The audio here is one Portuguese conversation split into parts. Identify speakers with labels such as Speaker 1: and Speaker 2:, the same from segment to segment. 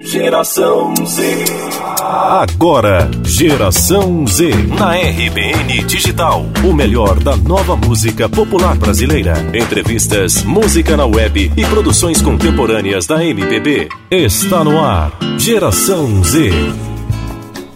Speaker 1: Geração Z. Agora, Geração Z. Na RBN Digital. O melhor da nova música popular brasileira. Entrevistas, música na web e produções contemporâneas da MPB. Está no ar. Geração Z.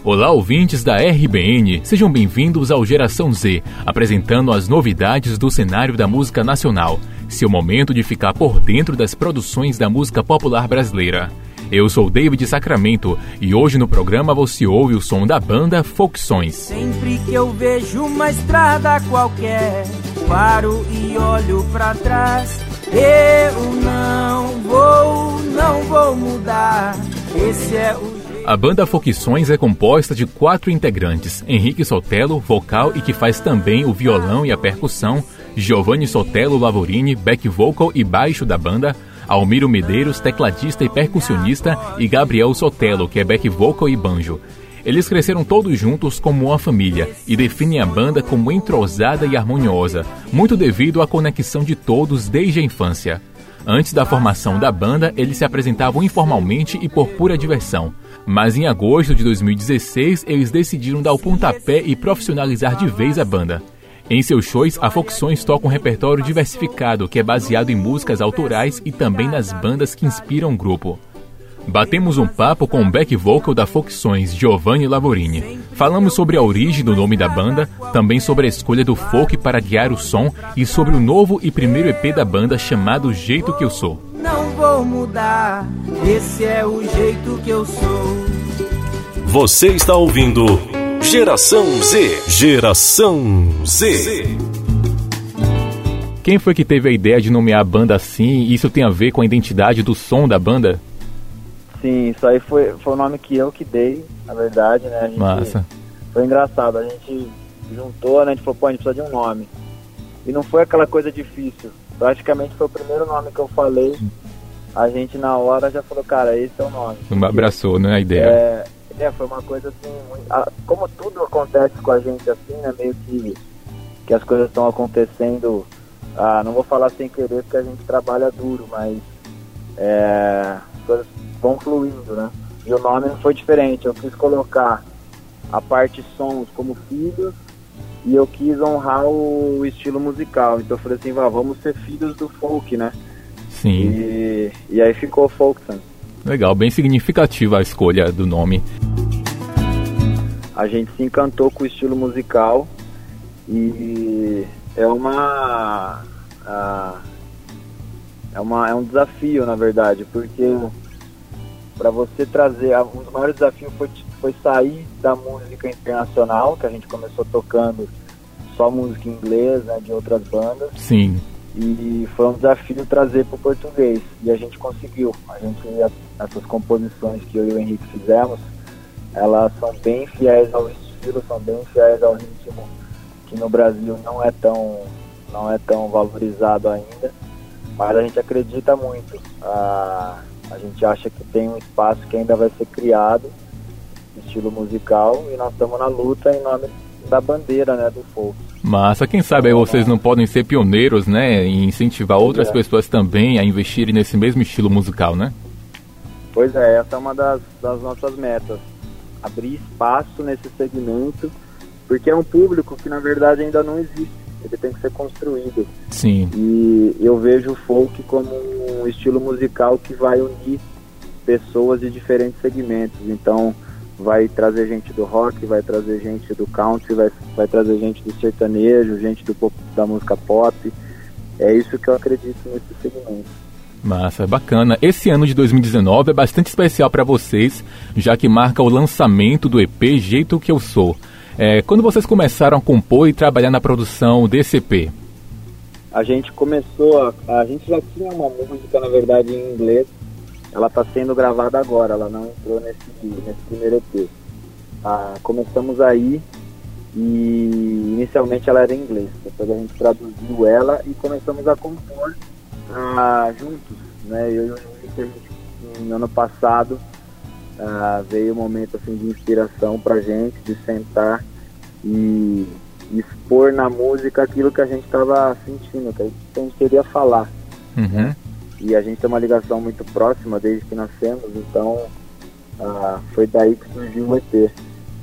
Speaker 2: Olá, ouvintes da RBN, sejam bem-vindos ao Geração Z, apresentando as novidades do cenário da música nacional. Seu momento de ficar por dentro das produções da música popular brasileira. Eu sou David Sacramento e hoje no programa você ouve o som da banda Folksões.
Speaker 3: Sempre que eu vejo uma estrada qualquer, paro e olho para trás. Eu não vou, não vou mudar. Esse é o
Speaker 2: a banda Folksões é composta de quatro integrantes: Henrique Sotelo, vocal e que faz também o violão e a percussão, Giovanni Sotelo Lavorini, back vocal e baixo da banda, Almiro Medeiros, tecladista e percussionista, e Gabriel Sotelo, que é back vocal e banjo. Eles cresceram todos juntos como uma família e definem a banda como entrosada e harmoniosa, muito devido à conexão de todos desde a infância. Antes da formação da banda, eles se apresentavam informalmente e por pura diversão. Mas em agosto de 2016, eles decidiram dar o pontapé e profissionalizar de vez a banda. Em seus shows, a Foxões toca um repertório diversificado que é baseado em músicas autorais e também nas bandas que inspiram o grupo. Batemos um papo com o back vocal da Foxões, Giovanni Lavorini. Falamos sobre a origem do nome da banda, também sobre a escolha do folk para guiar o som e sobre o novo e primeiro EP da banda chamado Jeito Que Eu Sou.
Speaker 3: Não vou mudar, esse é o jeito que eu sou.
Speaker 1: Você está ouvindo Geração Z. Geração Z.
Speaker 2: Quem foi que teve a ideia de nomear a banda assim? Isso tem a ver com a identidade do som da banda?
Speaker 4: Sim, isso aí foi, foi o nome que eu que dei, na verdade, né? Gente,
Speaker 2: Massa.
Speaker 4: Foi engraçado, a gente juntou, né? A gente falou, pô, a gente precisa de um nome. E não foi aquela coisa difícil. Praticamente foi o primeiro nome que eu falei. A gente na hora já falou, cara, esse é o nome.
Speaker 2: Abraçou, né, a ideia.
Speaker 4: É, é, foi uma coisa assim, muito, como tudo acontece com a gente assim, né, meio que, que as coisas estão acontecendo, ah, não vou falar sem querer porque a gente trabalha duro, mas é, as coisas vão fluindo, né? E o nome não foi diferente, eu quis colocar a parte sons como filhos e eu quis honrar o estilo musical, então eu falei assim, vamos ser filhos do folk, né?
Speaker 2: Sim.
Speaker 4: E, e aí ficou Folkson.
Speaker 2: Legal, bem significativa a escolha do nome.
Speaker 4: A gente se encantou com o estilo musical e é uma, é uma é um desafio na verdade, porque para você trazer um dos maiores desafios foi, foi sair da música internacional, que a gente começou tocando só música em inglês, né, de outras bandas.
Speaker 2: Sim.
Speaker 4: E foi um desafio trazer para o português. E a gente conseguiu. A gente, essas composições que eu e o Henrique fizemos, elas são bem fiéis ao estilo, são bem fiéis ao ritmo que no Brasil não é tão, não é tão valorizado ainda. Mas a gente acredita muito. A, a gente acha que tem um espaço que ainda vai ser criado, estilo musical, e nós estamos na luta em nome da bandeira né, do folk.
Speaker 2: Massa, quem sabe aí vocês não podem ser pioneiros, né, e incentivar outras é. pessoas também a investirem nesse mesmo estilo musical, né?
Speaker 4: Pois é, essa é uma das, das nossas metas, abrir espaço nesse segmento, porque é um público que na verdade ainda não existe, ele tem que ser construído.
Speaker 2: Sim.
Speaker 4: E eu vejo o folk como um estilo musical que vai unir pessoas de diferentes segmentos, então vai trazer gente do rock, vai trazer gente do country, vai, vai trazer gente do sertanejo, gente do pop, da música pop. É isso que eu acredito nesse segmento.
Speaker 2: Massa, bacana. Esse ano de 2019 é bastante especial para vocês, já que marca o lançamento do EP Jeito Que Eu Sou. É, quando vocês começaram a compor e trabalhar na produção desse EP?
Speaker 4: A gente começou, a, a gente já tinha uma música, na verdade, em inglês, ela está sendo gravada agora, ela não entrou nesse, nesse primeiro EP. Ah, começamos aí e inicialmente ela era em inglês, depois a gente traduziu ela e começamos a compor ah, juntos, né? Eu e o Henrique, no ano passado ah, veio um momento assim de inspiração pra gente, de sentar e expor na música aquilo que a gente estava sentindo, que a gente queria falar.
Speaker 2: Uhum.
Speaker 4: E a gente tem uma ligação muito próxima desde que nascemos, então Ah, foi daí que surgiu o EP.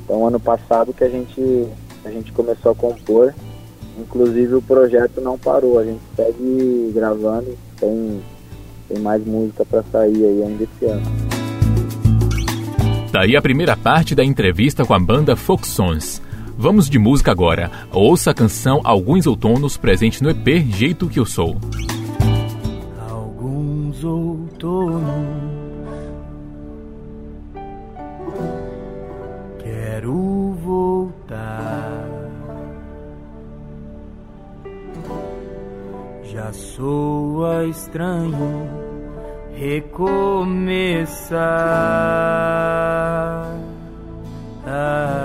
Speaker 4: Então ano passado que a gente, a gente começou a compor, inclusive o projeto não parou, a gente segue gravando, tem, tem mais música para sair aí ainda esse ano.
Speaker 2: Daí a primeira parte da entrevista com a banda Folk Sons. Vamos de música agora. Ouça a canção Alguns Outonos presente no EP Jeito Que Eu Sou.
Speaker 3: Alguns outonos Quero voltar. Já sou estranho recomeçar. Ah.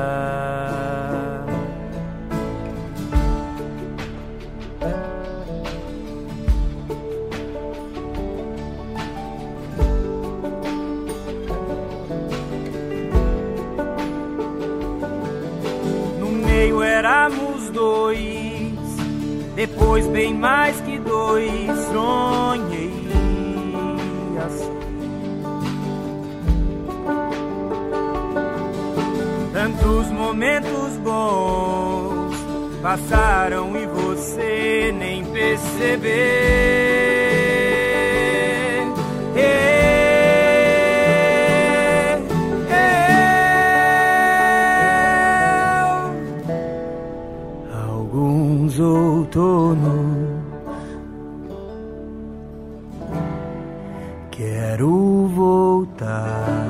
Speaker 3: Depois bem mais que dois, sonhei assim. Tantos momentos bons passaram e você nem percebeu. Outono. Quero voltar.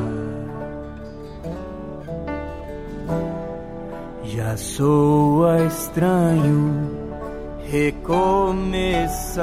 Speaker 3: Já sou estranho recomeçar.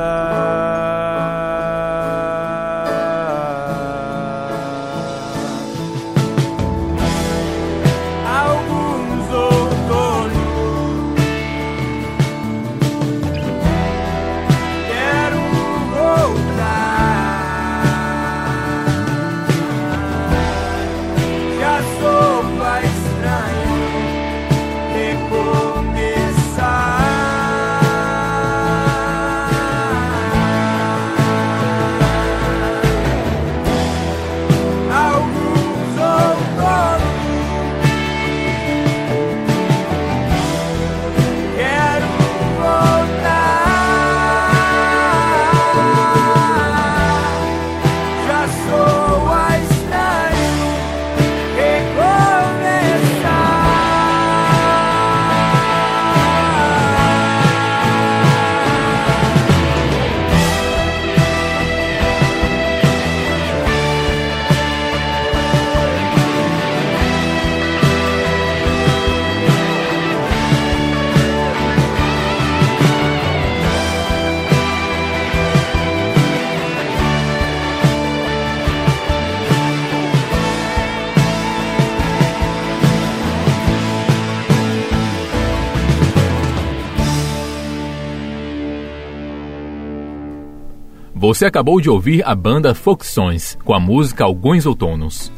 Speaker 2: Você acabou de ouvir a banda Foxões com a música Alguns Outonos.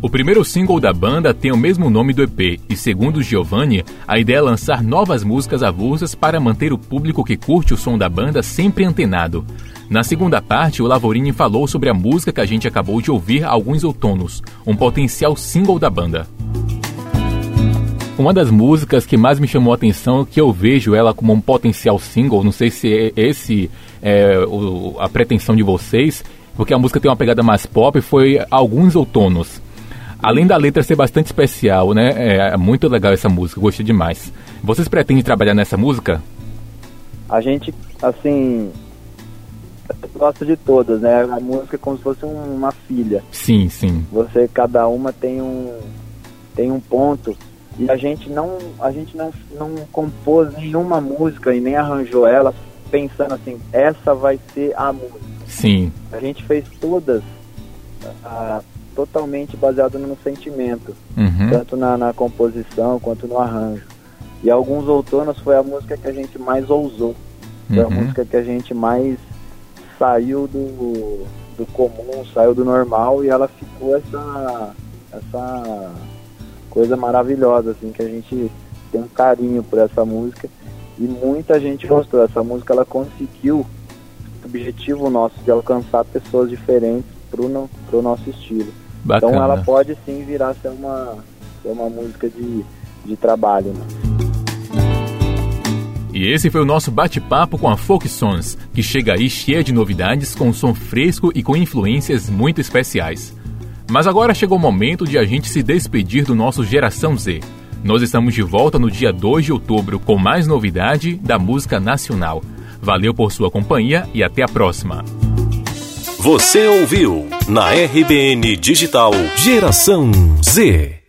Speaker 2: O primeiro single da banda tem o mesmo nome do EP e, segundo Giovanni, a ideia é lançar novas músicas avulsas para manter o público que curte o som da banda sempre antenado. Na segunda parte, o Lavorini falou sobre a música que a gente acabou de ouvir, Alguns Outonos, um potencial single da banda. Uma das músicas que mais me chamou a atenção, que eu vejo ela como um potencial single, não sei se é esse é o, a pretensão de vocês, porque a música tem uma pegada mais pop, foi Alguns Outonos. Além da letra ser bastante especial, né? É, é muito legal essa música, gostei demais. Vocês pretendem trabalhar nessa música?
Speaker 4: A gente, assim, gosta de todas, né? A música é como se fosse uma filha.
Speaker 2: Sim, sim.
Speaker 4: Você, cada uma tem um, tem um ponto e a gente não a gente não, não compôs nenhuma música e nem arranjou ela pensando assim essa vai ser a música.
Speaker 2: Sim.
Speaker 4: A gente fez todas ah, totalmente baseado no sentimento uhum. tanto na, na, composição quanto no arranjo. E alguns outonos foi a música que a gente mais ousou. Foi uhum. a música que a gente mais saiu do, do comum saiu do normal e ela ficou essa essa coisa maravilhosa, assim, que a gente tem um carinho por essa música e muita gente gostou. Essa música ela conseguiu o objetivo nosso de alcançar pessoas diferentes pro, no, pro nosso estilo. Bacana. Então ela pode sim virar ser uma, ser uma música de, de trabalho. Né?
Speaker 2: E esse foi o nosso bate-papo com a Folk Sons, que chega aí cheia de novidades, com um som fresco e com influências muito especiais. Mas agora chegou o momento de a gente se despedir do nosso Geração Z. Nós estamos de volta no dia 2 de outubro com mais novidade da música nacional. Valeu por sua companhia e até a próxima.
Speaker 1: Você ouviu na RBN Digital Geração Z.